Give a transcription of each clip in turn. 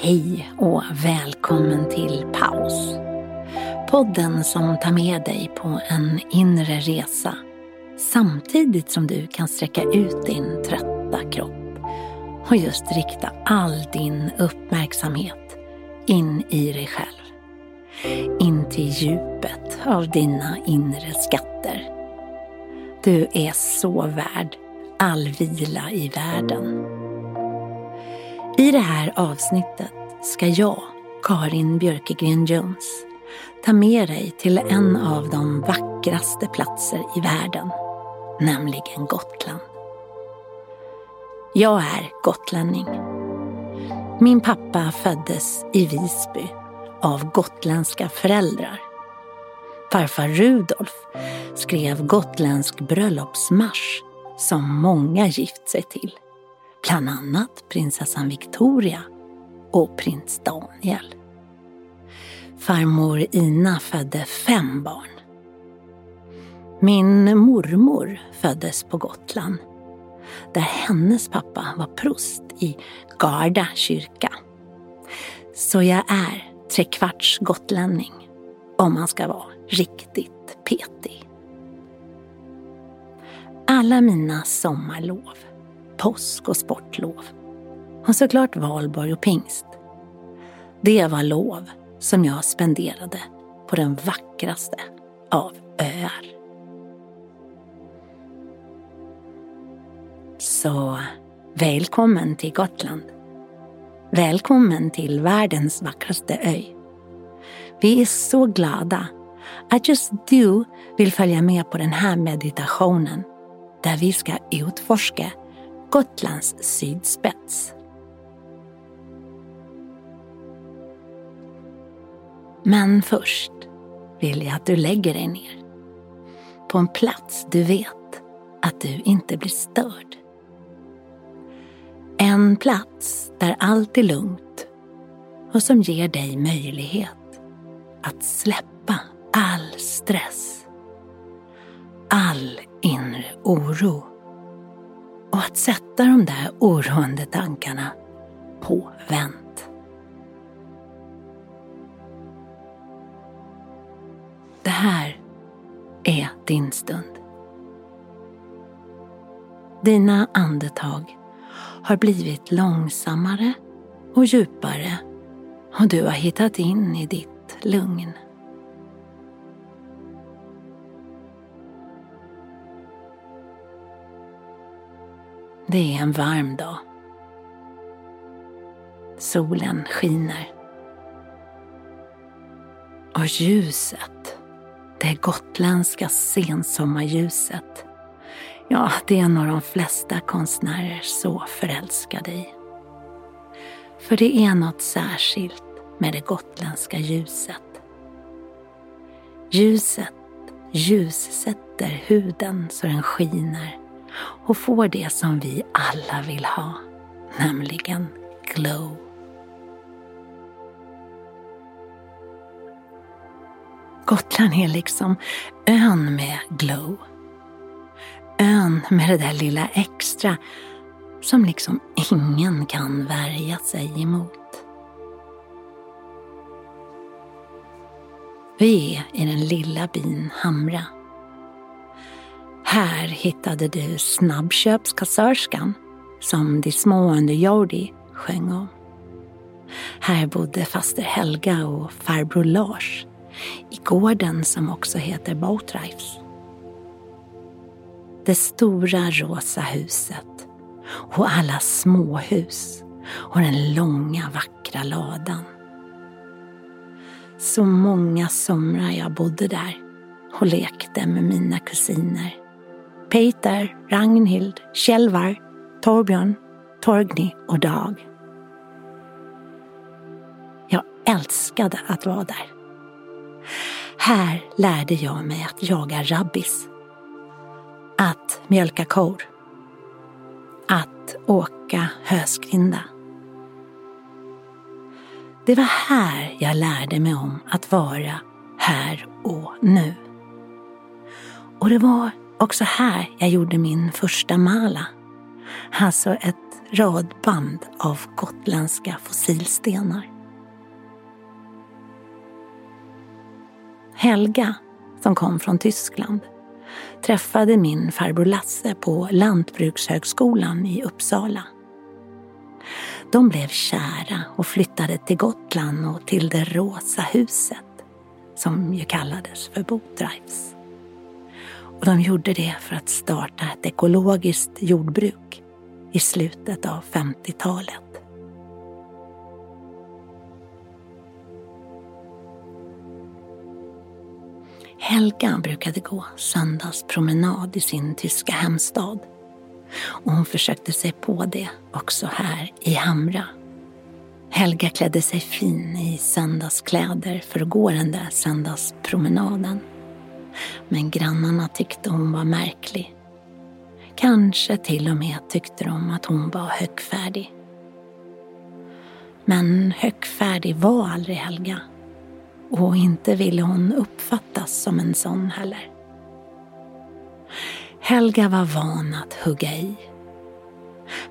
Hej och välkommen till Paus. Podden som tar med dig på en inre resa samtidigt som du kan sträcka ut din trötta kropp och just rikta all din uppmärksamhet in i dig själv. In till djupet av dina inre skatter. Du är så värd all vila i världen. I det här avsnittet ska jag, Karin Björkegren Jones, ta med dig till en av de vackraste platser i världen, nämligen Gotland. Jag är gotlänning. Min pappa föddes i Visby av gotländska föräldrar. Farfar Rudolf skrev gotländsk bröllopsmarsch som många gift sig till bland annat prinsessan Victoria och prins Daniel. Farmor Ina födde fem barn. Min mormor föddes på Gotland där hennes pappa var prost i Garda kyrka. Så jag är trekvarts gotlänning om man ska vara riktigt petig. Alla mina sommarlov påsk och sportlov. Och såklart valborg och pingst. Det var lov som jag spenderade på den vackraste av öar. Så välkommen till Gotland. Välkommen till världens vackraste ö. Vi är så glada att just du vill följa med på den här meditationen där vi ska utforska Gotlands sydspets. Men först vill jag att du lägger dig ner. På en plats du vet att du inte blir störd. En plats där allt är lugnt och som ger dig möjlighet att släppa all stress, all inre oro och att sätta de där oroande tankarna på vänt. Det här är din stund. Dina andetag har blivit långsammare och djupare och du har hittat in i ditt lugn. Det är en varm dag. Solen skiner. Och ljuset, det gotländska sensommarljuset, ja, det är nog de flesta konstnärer så förälskade i. För det är något särskilt med det gotländska ljuset. Ljuset ljussätter huden så den skiner och får det som vi alla vill ha, nämligen glow. Gotland är liksom ön med glow. Ön med det där lilla extra som liksom ingen kan värja sig emot. Vi är i den lilla byn Hamra. Här hittade du snabbköpskassörskan som de små under Jordi sjöng om. Här bodde faster Helga och farbror Lars i gården som också heter Boatreifs. Det stora rosa huset och alla småhus och den långa vackra ladan. Så många somrar jag bodde där och lekte med mina kusiner. Peter, Ragnhild, Kjellvar, Torbjörn, Torgny och Dag. Jag älskade att vara där. Här lärde jag mig att jaga rabbis. Att mjölka kor. Att åka höskrinda. Det var här jag lärde mig om att vara här och nu. Och det var också här jag gjorde min första mala. Alltså ett radband av gotländska fossilstenar. Helga, som kom från Tyskland, träffade min farbror Lasse på Lantbrukshögskolan i Uppsala. De blev kära och flyttade till Gotland och till det rosa huset, som ju kallades för Botdrives. Och de gjorde det för att starta ett ekologiskt jordbruk i slutet av 50-talet. Helga brukade gå söndagspromenad i sin tyska hemstad. Och hon försökte sig på det också här i Hamra. Helga klädde sig fin i söndagskläder för att gå den där söndagspromenaden. Men grannarna tyckte hon var märklig. Kanske till och med tyckte de att hon var högfärdig. Men högfärdig var aldrig Helga och inte ville hon uppfattas som en sån heller. Helga var van att hugga i.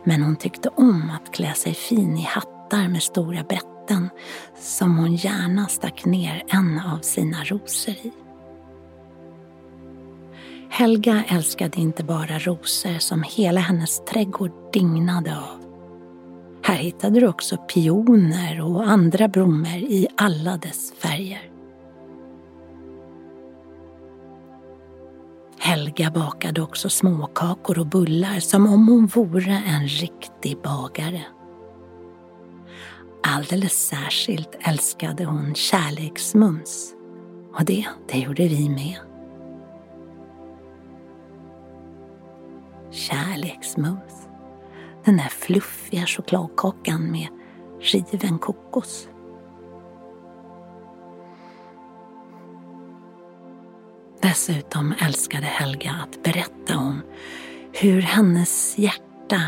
Men hon tyckte om att klä sig fin i hattar med stora bätten. som hon gärna stack ner en av sina rosor i. Helga älskade inte bara rosor som hela hennes trädgård dignade av. Här hittade du också pioner och andra blommor i alla dess färger. Helga bakade också småkakor och bullar som om hon vore en riktig bagare. Alldeles särskilt älskade hon kärleksmums och det, det gjorde vi med. Kärleksmums. Den där fluffiga chokladkakan med riven kokos. Dessutom älskade Helga att berätta om hur hennes hjärta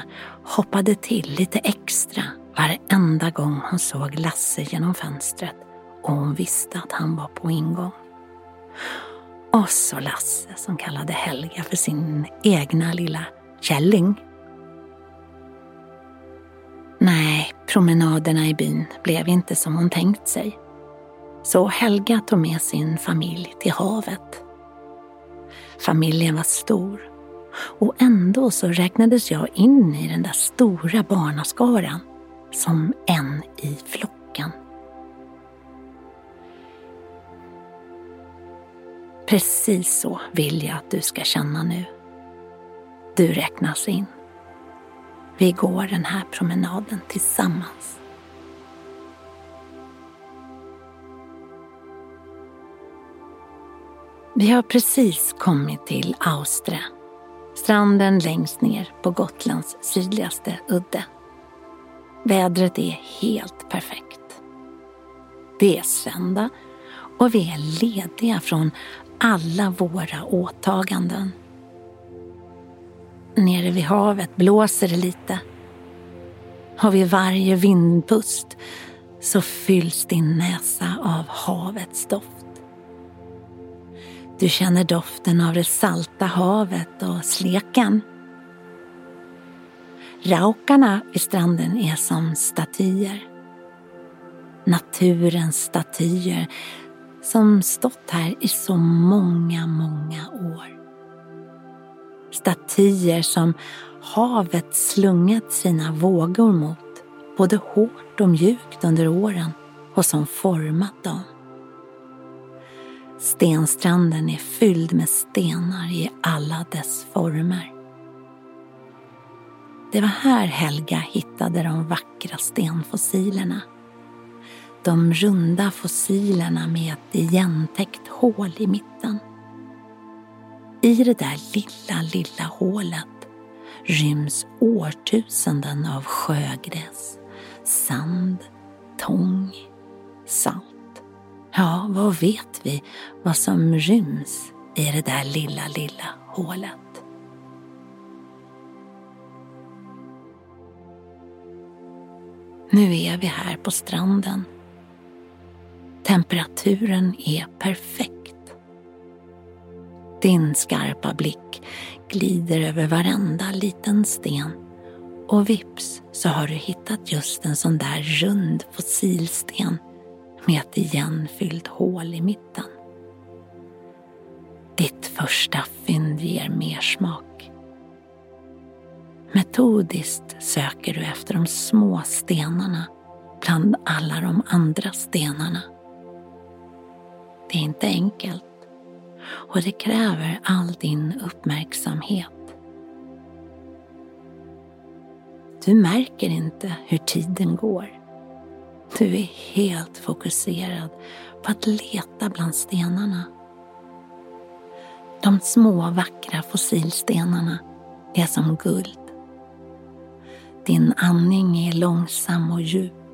hoppade till lite extra varenda gång hon såg Lasse genom fönstret och hon visste att han var på ingång. Och så Lasse som kallade Helga för sin egna lilla källing. Nej, promenaderna i byn blev inte som hon tänkt sig. Så Helga tog med sin familj till havet Familjen var stor och ändå så räknades jag in i den där stora barnaskaran som en i flocken. Precis så vill jag att du ska känna nu. Du räknas in. Vi går den här promenaden tillsammans. Vi har precis kommit till Austre, stranden längst ner på Gotlands sydligaste udde. Vädret är helt perfekt. Det är söndag och vi är lediga från alla våra åtaganden. Nere vid havet blåser det lite. Och vid varje vindpust så fylls din näsa av havets doft. Du känner doften av det salta havet och sleken. Raukarna vid stranden är som statyer. Naturens statyer som stått här i så många, många år. Statyer som havet slungat sina vågor mot, både hårt och mjukt under åren och som format dem. Stenstranden är fylld med stenar i alla dess former. Det var här Helga hittade de vackra stenfossilerna. De runda fossilerna med ett igentäckt hål i mitten. I det där lilla, lilla hålet ryms årtusenden av sjögräs, sand, tång, salt. Ja, vad vet vi vad som ryms i det där lilla, lilla hålet? Nu är vi här på stranden. Temperaturen är perfekt. Din skarpa blick glider över varenda liten sten och vips så har du hittat just en sån där rund fossilsten med ett igenfyllt hål i mitten. Ditt första fynd ger mer smak. Metodiskt söker du efter de små stenarna bland alla de andra stenarna. Det är inte enkelt och det kräver all din uppmärksamhet. Du märker inte hur tiden går. Du är helt fokuserad på att leta bland stenarna. De små vackra fossilstenarna är som guld. Din andning är långsam och djup.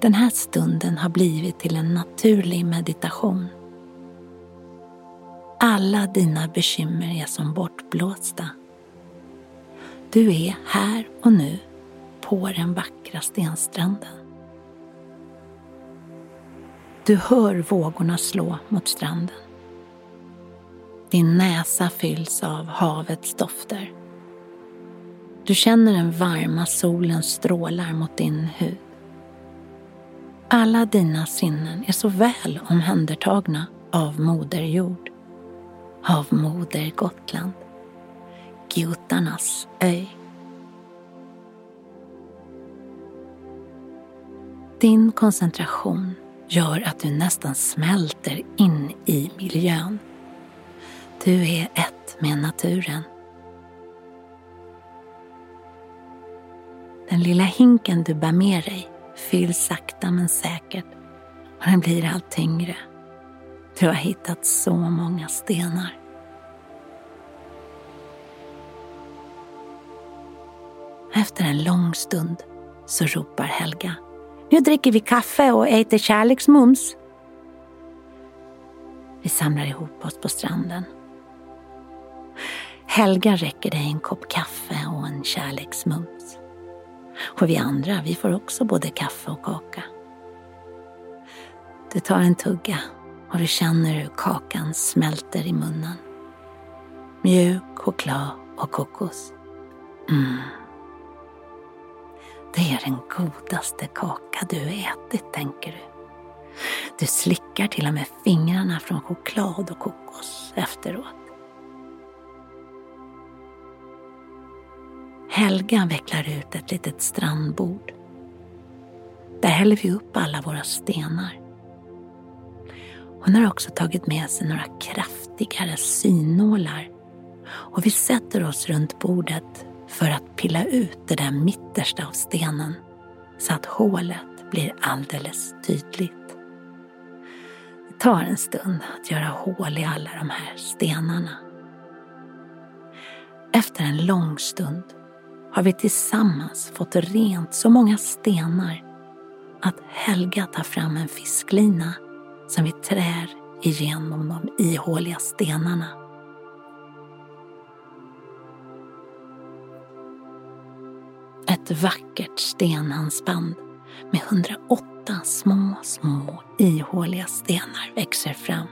Den här stunden har blivit till en naturlig meditation. Alla dina bekymmer är som bortblåsta. Du är här och nu på den vackra stenstranden. Du hör vågorna slå mot stranden. Din näsa fylls av havets dofter. Du känner den varma solens strålar mot din hud. Alla dina sinnen är så väl omhändertagna av Moder Jord, av Moder Gotland, Giotarnas ö. Din koncentration gör att du nästan smälter in i miljön. Du är ett med naturen. Den lilla hinken du bär med dig fylls sakta men säkert och den blir allt tyngre. Du har hittat så många stenar. Efter en lång stund så ropar Helga nu dricker vi kaffe och äter kärleksmums. Vi samlar ihop oss på stranden. Helga räcker dig en kopp kaffe och en kärleksmums. Och vi andra, vi får också både kaffe och kaka. Du tar en tugga och du känner hur kakan smälter i munnen. Mjuk choklad och kokos. Mm. Det är den godaste kaka du ätit, tänker du. Du slickar till och med fingrarna från choklad och kokos efteråt. Helga vecklar ut ett litet strandbord. Där häller vi upp alla våra stenar. Hon har också tagit med sig några kraftigare synålar. och vi sätter oss runt bordet för att pilla ut det där mittersta av stenen så att hålet blir alldeles tydligt. Det tar en stund att göra hål i alla de här stenarna. Efter en lång stund har vi tillsammans fått rent så många stenar att Helga tar fram en fisklina som vi trär igenom de ihåliga stenarna. Ett vackert stenhandsband med 108 små, små ihåliga stenar växer fram.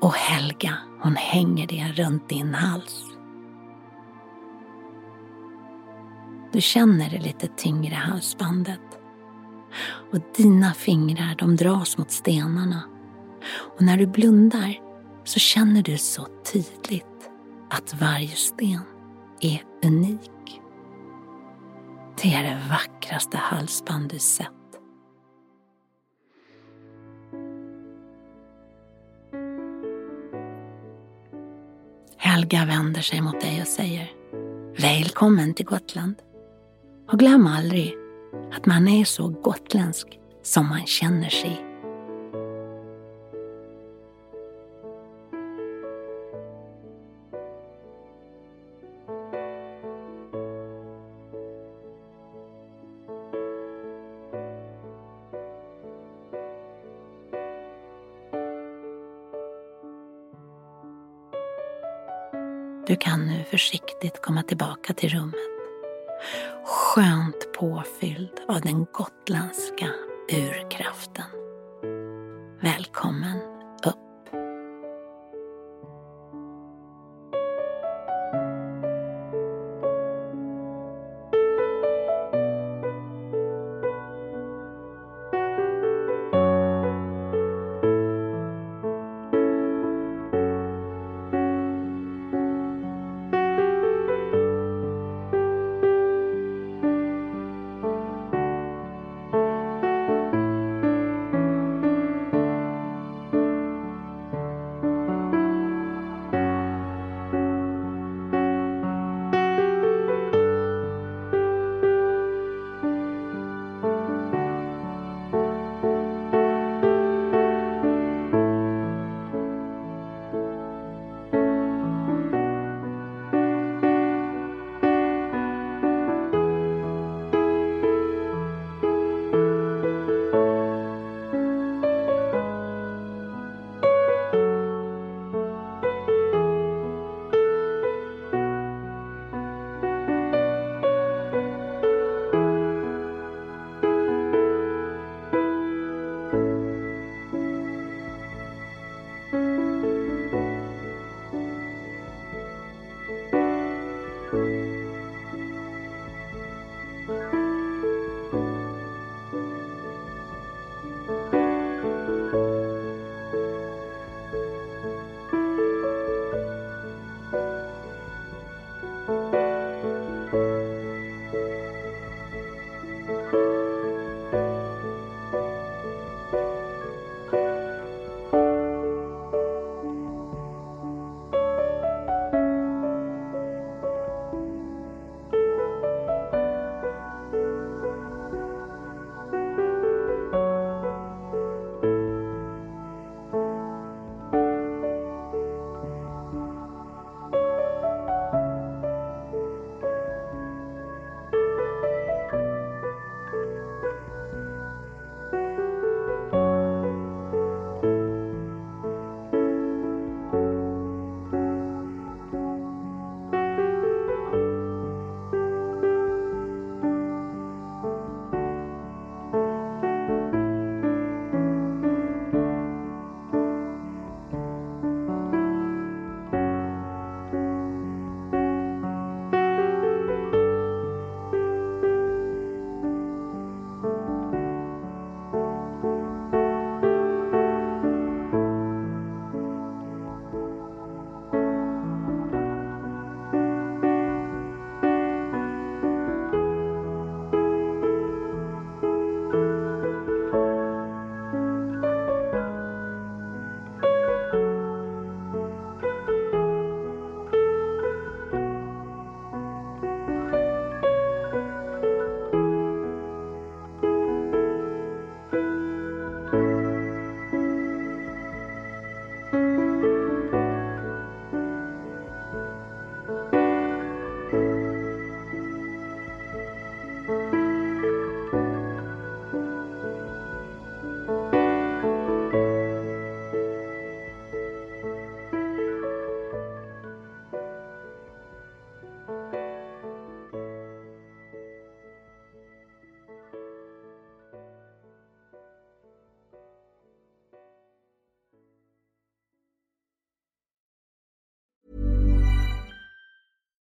Och Helga, hon hänger det runt din hals. Du känner det lite tyngre halsbandet. Och dina fingrar de dras mot stenarna. Och när du blundar så känner du så tydligt att varje sten är unik. Det är det vackraste halsband du sett. Helga vänder sig mot dig och säger Välkommen till Gotland. Och glöm aldrig att man är så gotländsk som man känner sig. Du kan nu försiktigt komma tillbaka till rummet. Skönt påfylld av den gotländska urkraften. Välkommen